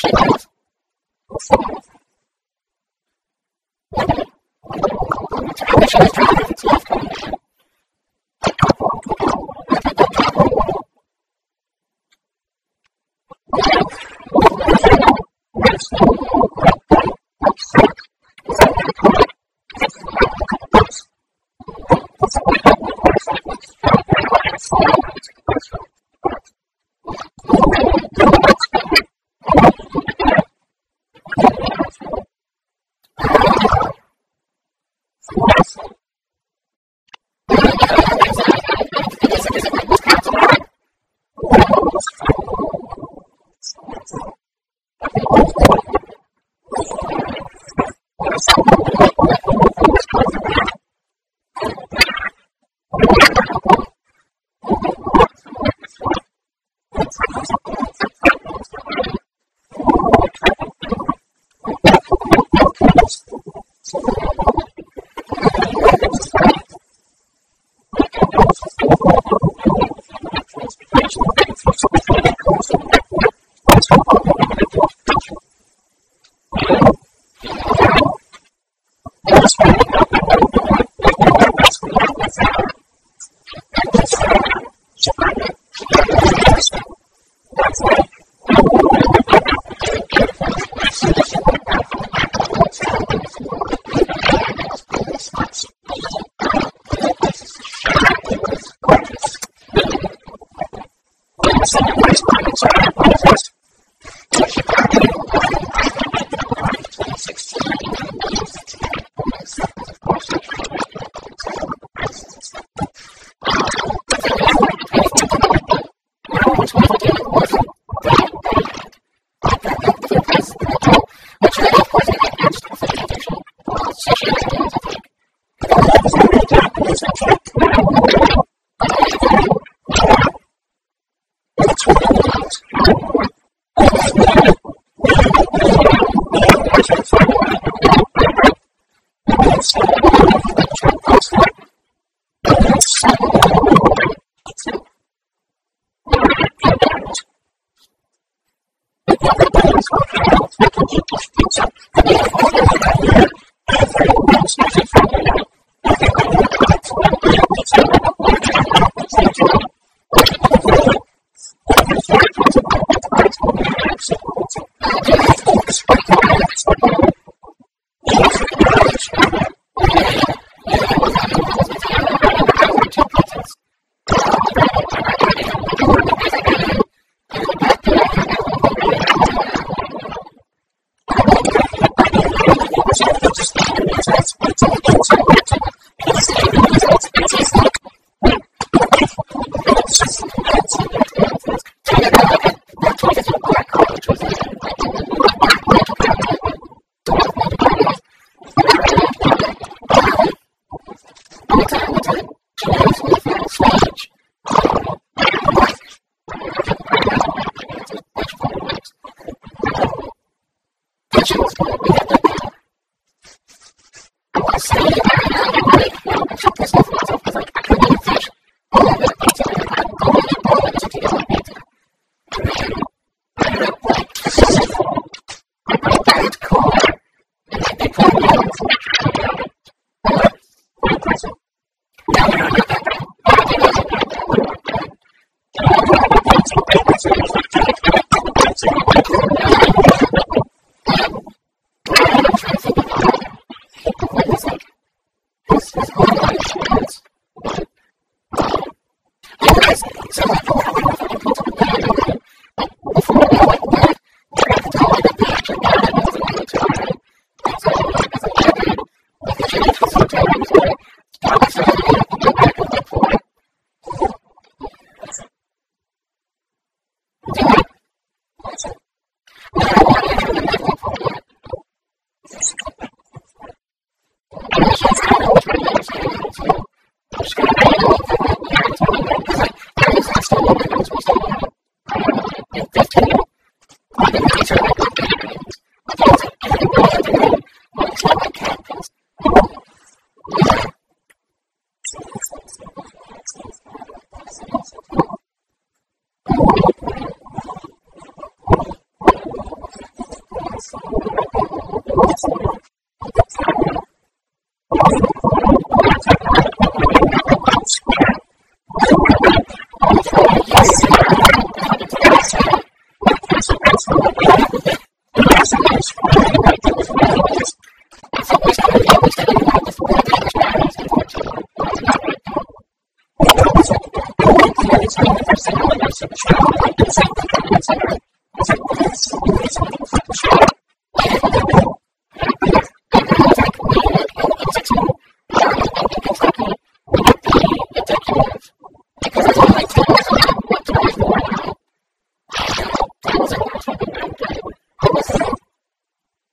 S4: Thank you.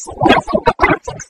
S4: essa, é essa parte.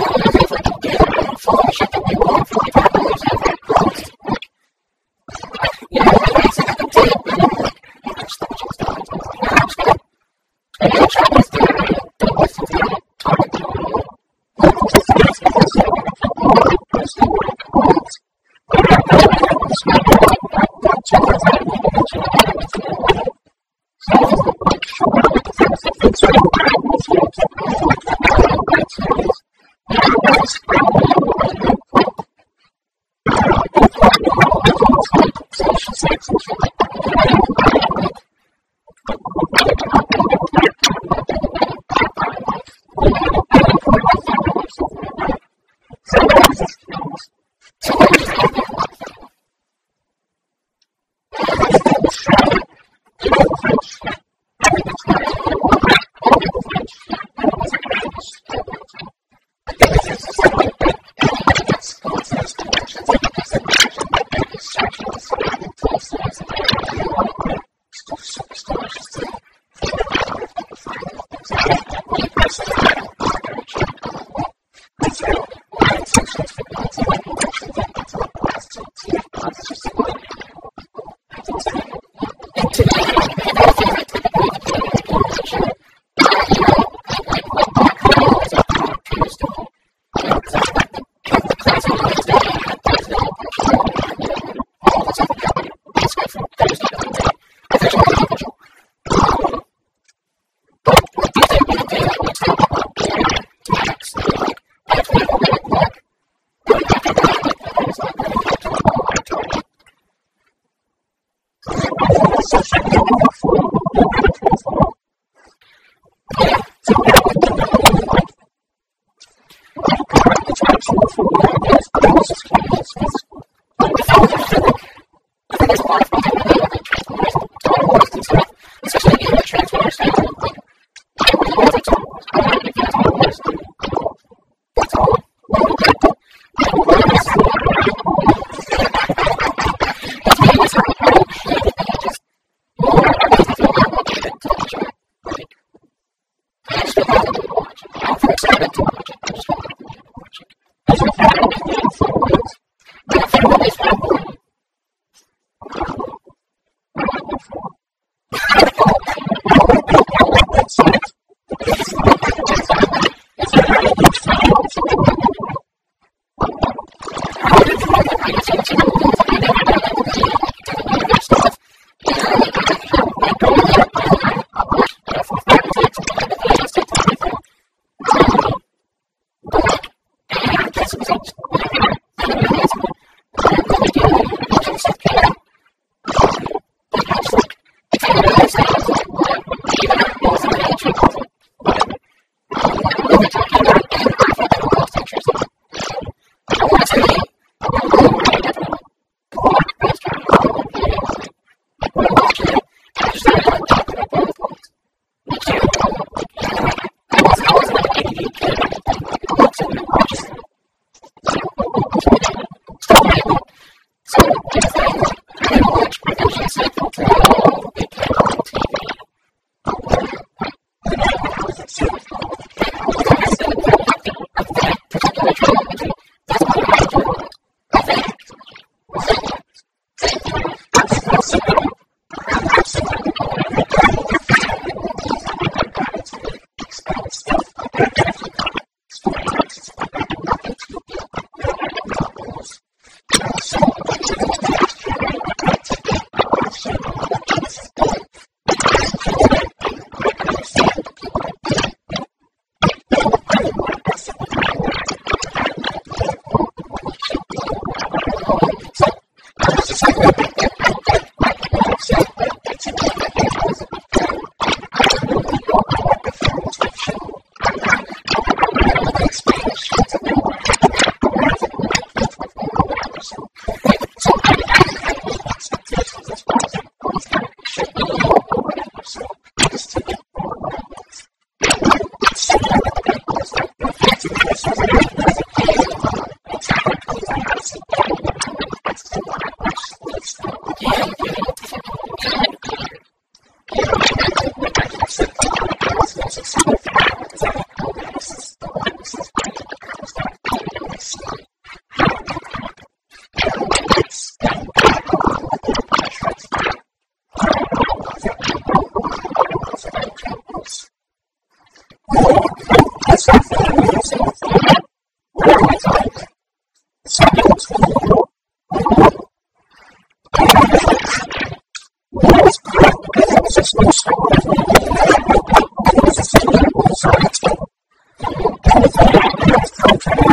S4: Thank you.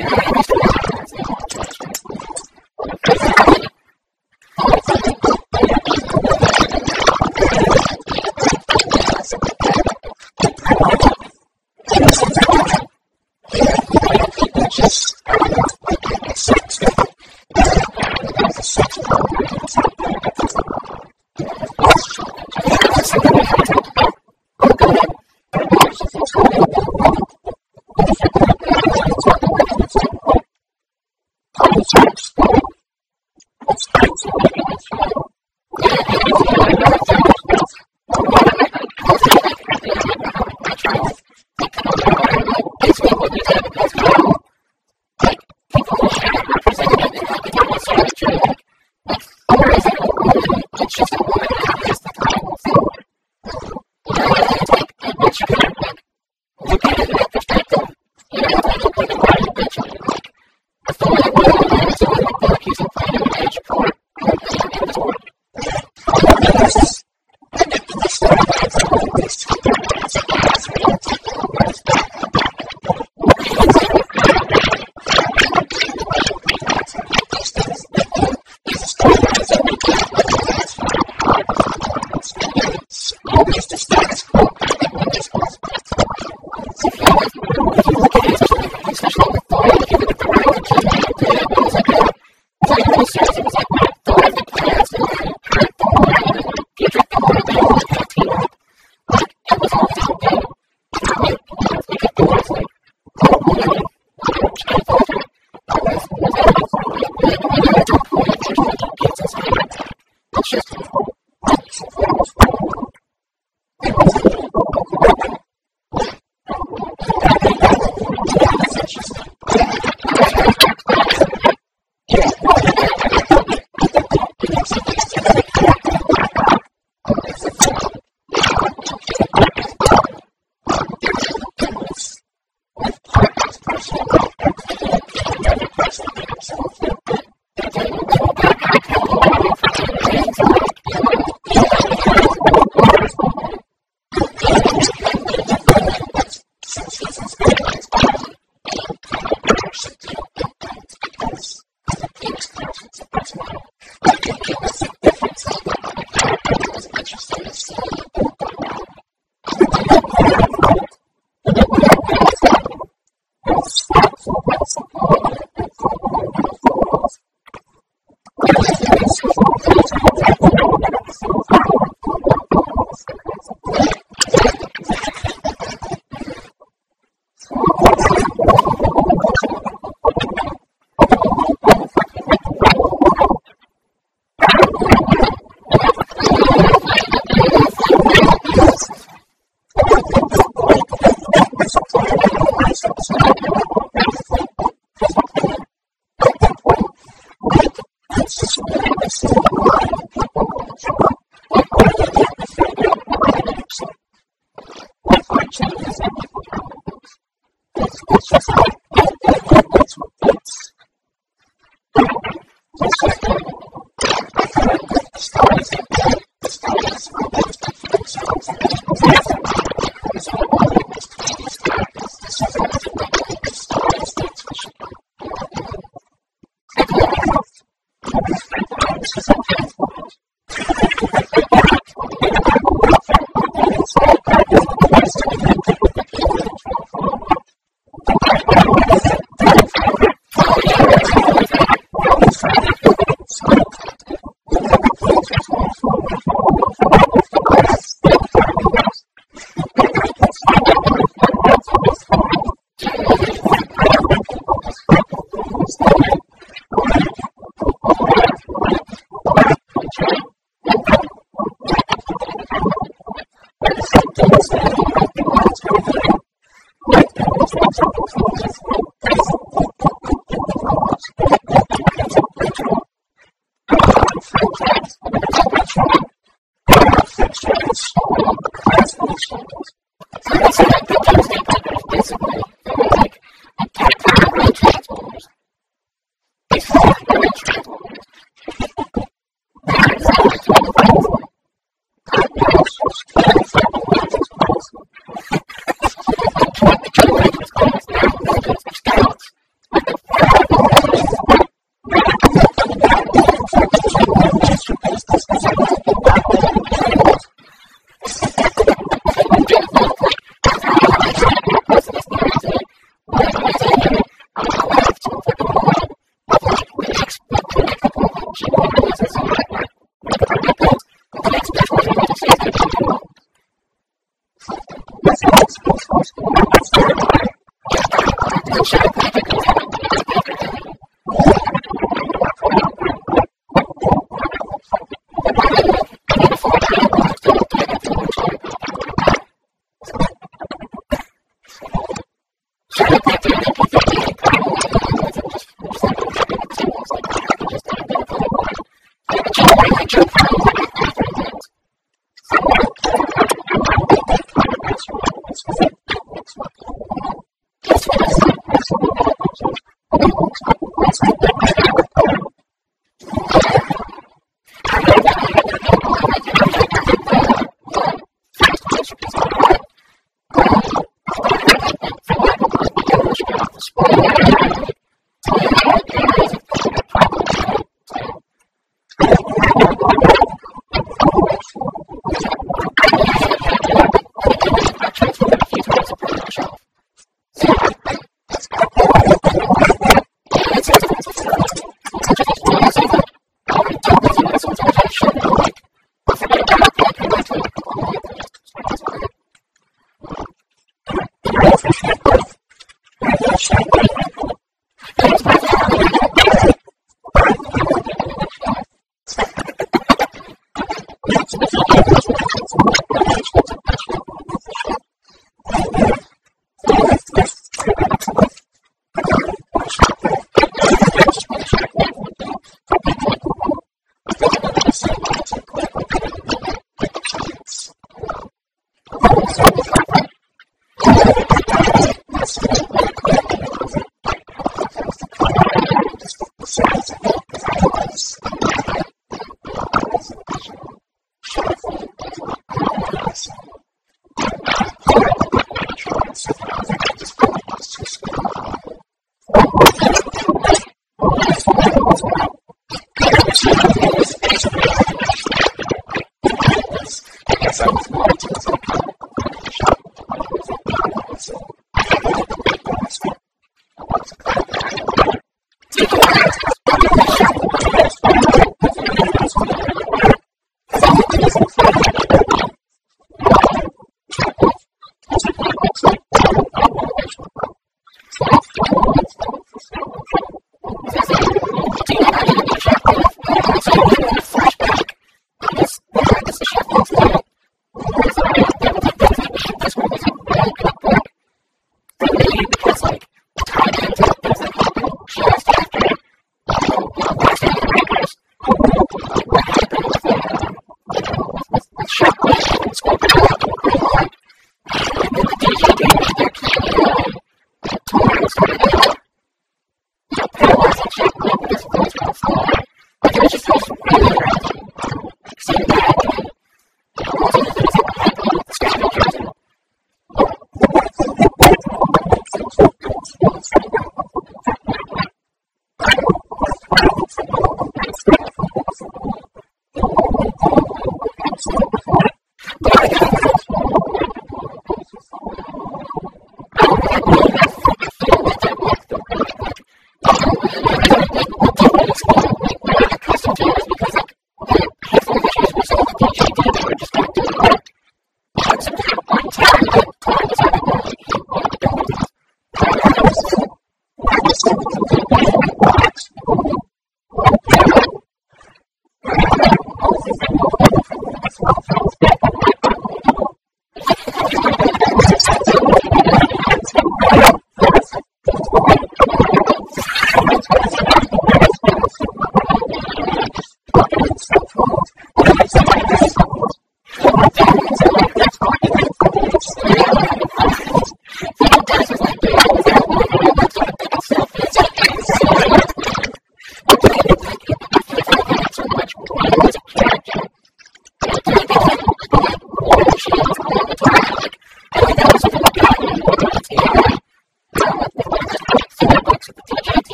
S4: you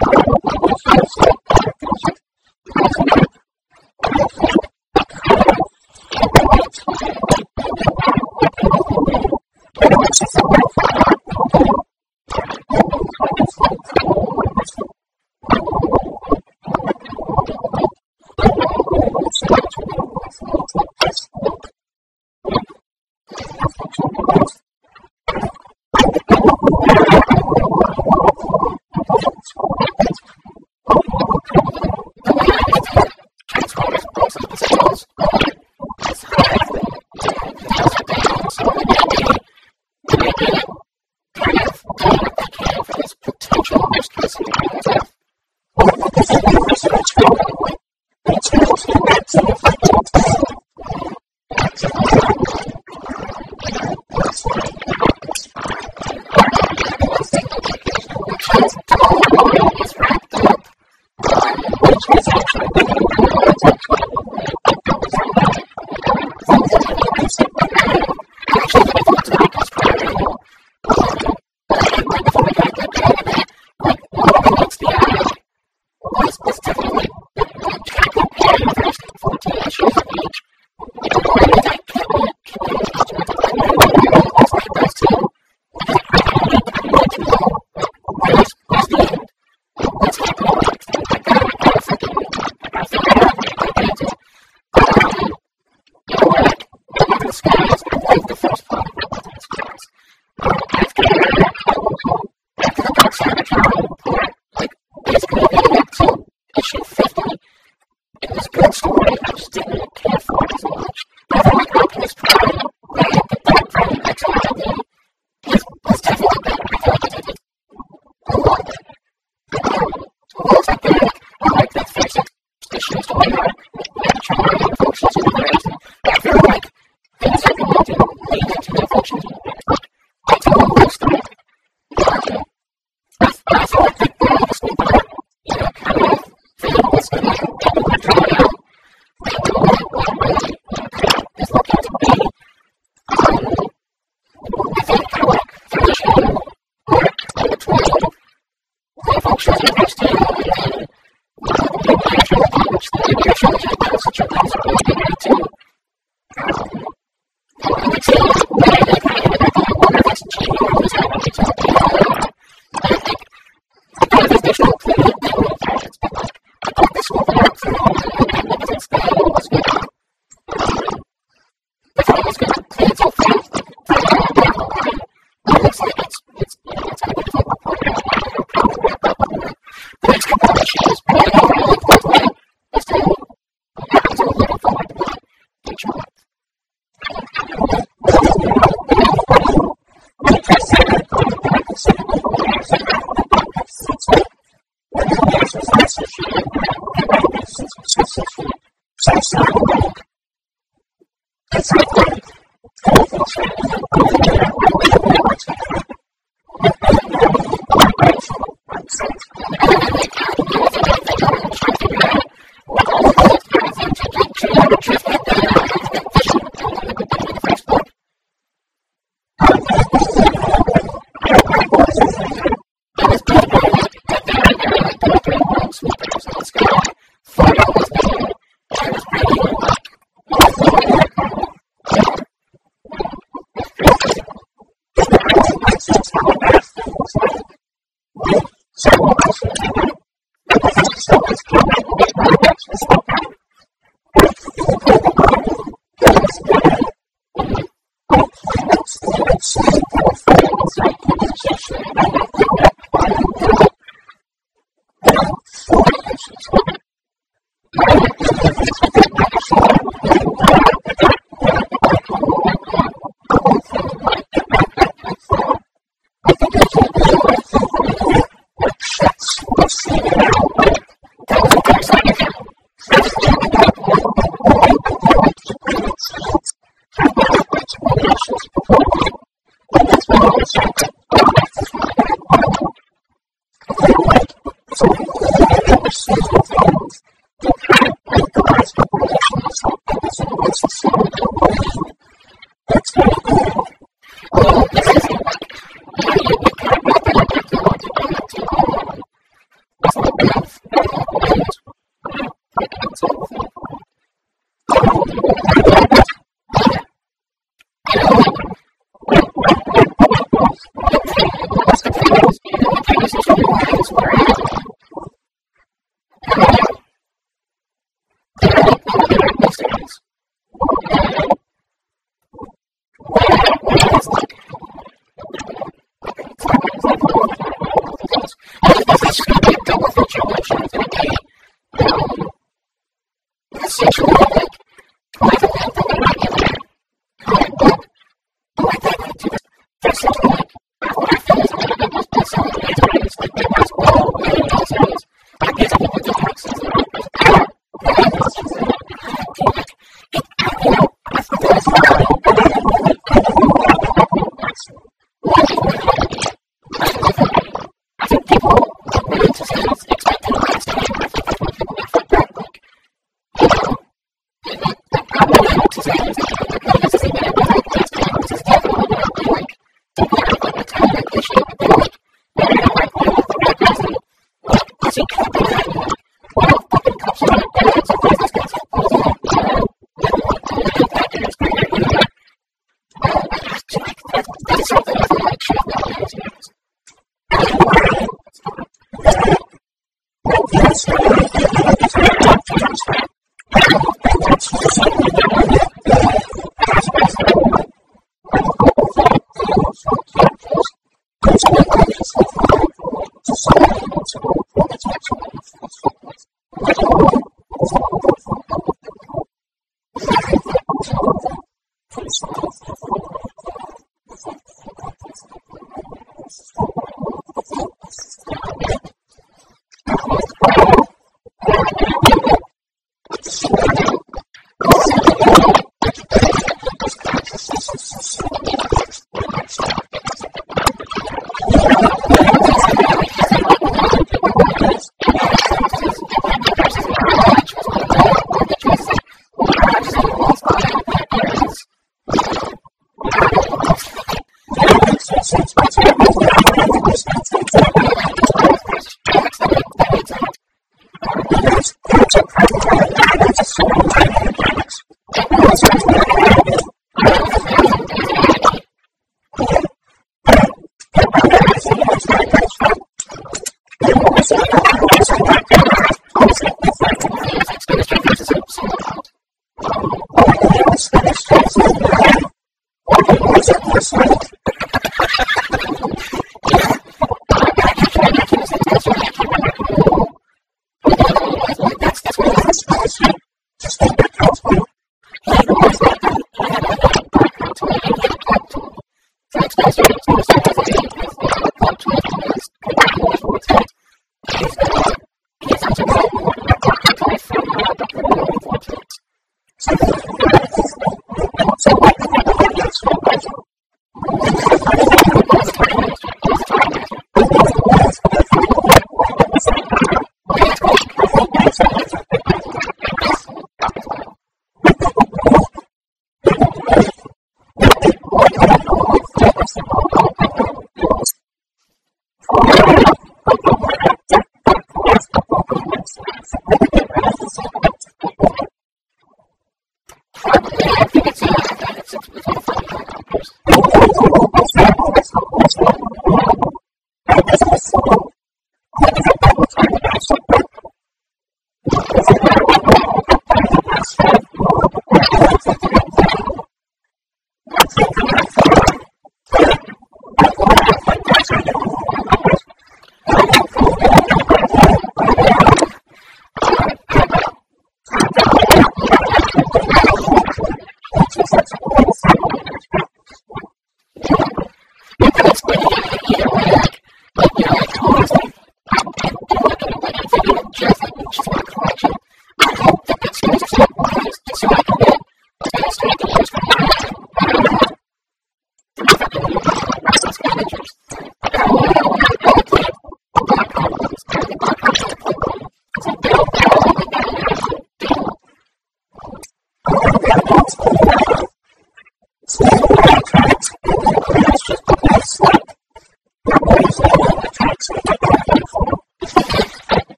S4: Well, this is